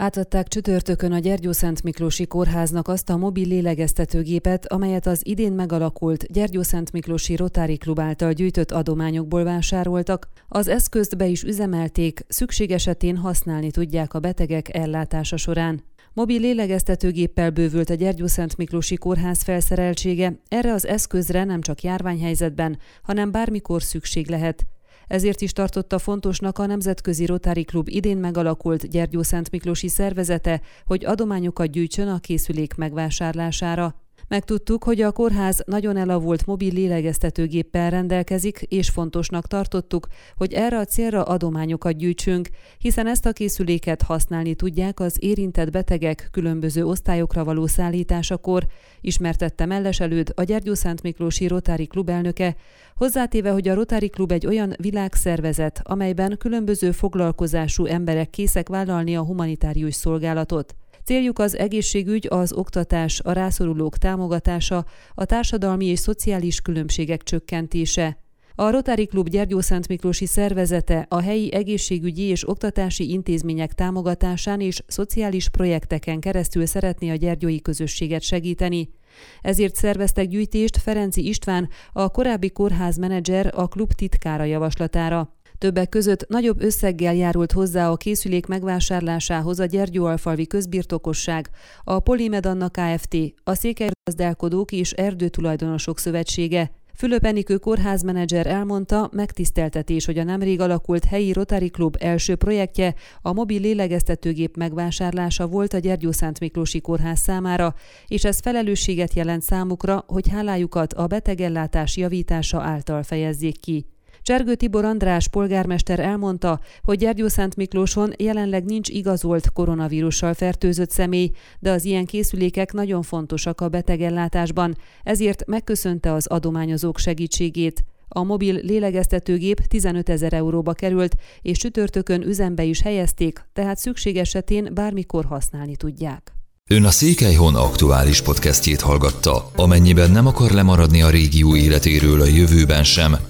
Átadták csütörtökön a Gyergyó Szent Miklósi Kórháznak azt a mobil lélegeztetőgépet, amelyet az idén megalakult Gyergyó Szent Miklósi Rotári Klub által gyűjtött adományokból vásároltak. Az eszközt be is üzemelték, szükség esetén használni tudják a betegek ellátása során. Mobil lélegeztetőgéppel bővült a Gyergyó Szent Miklósi Kórház felszereltsége, erre az eszközre nem csak járványhelyzetben, hanem bármikor szükség lehet. Ezért is tartotta fontosnak a Nemzetközi Rotári Klub idén megalakult Gyergyó Szent Miklósi szervezete, hogy adományokat gyűjtsön a készülék megvásárlására. Megtudtuk, hogy a kórház nagyon elavult mobil lélegeztetőgéppel rendelkezik, és fontosnak tartottuk, hogy erre a célra adományokat gyűjtsünk, hiszen ezt a készüléket használni tudják az érintett betegek különböző osztályokra való szállításakor, ismertette Melleselőd a Gyergyó Szent Miklósi Rotári Klub elnöke, hozzátéve, hogy a Rotári Klub egy olyan világszervezet, amelyben különböző foglalkozású emberek készek vállalni a humanitárius szolgálatot. Céljuk az egészségügy, az oktatás, a rászorulók támogatása, a társadalmi és szociális különbségek csökkentése. A Rotary Klub Gyergyó Szent Miklósi szervezete a helyi egészségügyi és oktatási intézmények támogatásán és szociális projekteken keresztül szeretné a gyergyói közösséget segíteni. Ezért szerveztek gyűjtést Ferenci István, a korábbi kórház menedzser a klub titkára javaslatára. Többek között nagyobb összeggel járult hozzá a készülék megvásárlásához a Gyergyóalfalvi közbirtokosság, a Polimedanna Kft., a Székelygazdálkodók és Erdőtulajdonosok Szövetsége, Fülöp Enikő kórházmenedzser elmondta, megtiszteltetés, hogy a nemrég alakult helyi Rotary Klub első projektje a mobil lélegeztetőgép megvásárlása volt a Gyergyó Szent Miklósi Kórház számára, és ez felelősséget jelent számukra, hogy hálájukat a betegellátás javítása által fejezzék ki. Csergő Tibor András polgármester elmondta, hogy Gyergyószánt Miklóson jelenleg nincs igazolt koronavírussal fertőzött személy, de az ilyen készülékek nagyon fontosak a betegellátásban, ezért megköszönte az adományozók segítségét. A mobil lélegeztetőgép 15 ezer euróba került, és csütörtökön üzembe is helyezték, tehát szükség esetén bármikor használni tudják. Ön a Székelyhon aktuális podcastjét hallgatta. Amennyiben nem akar lemaradni a régió életéről a jövőben sem,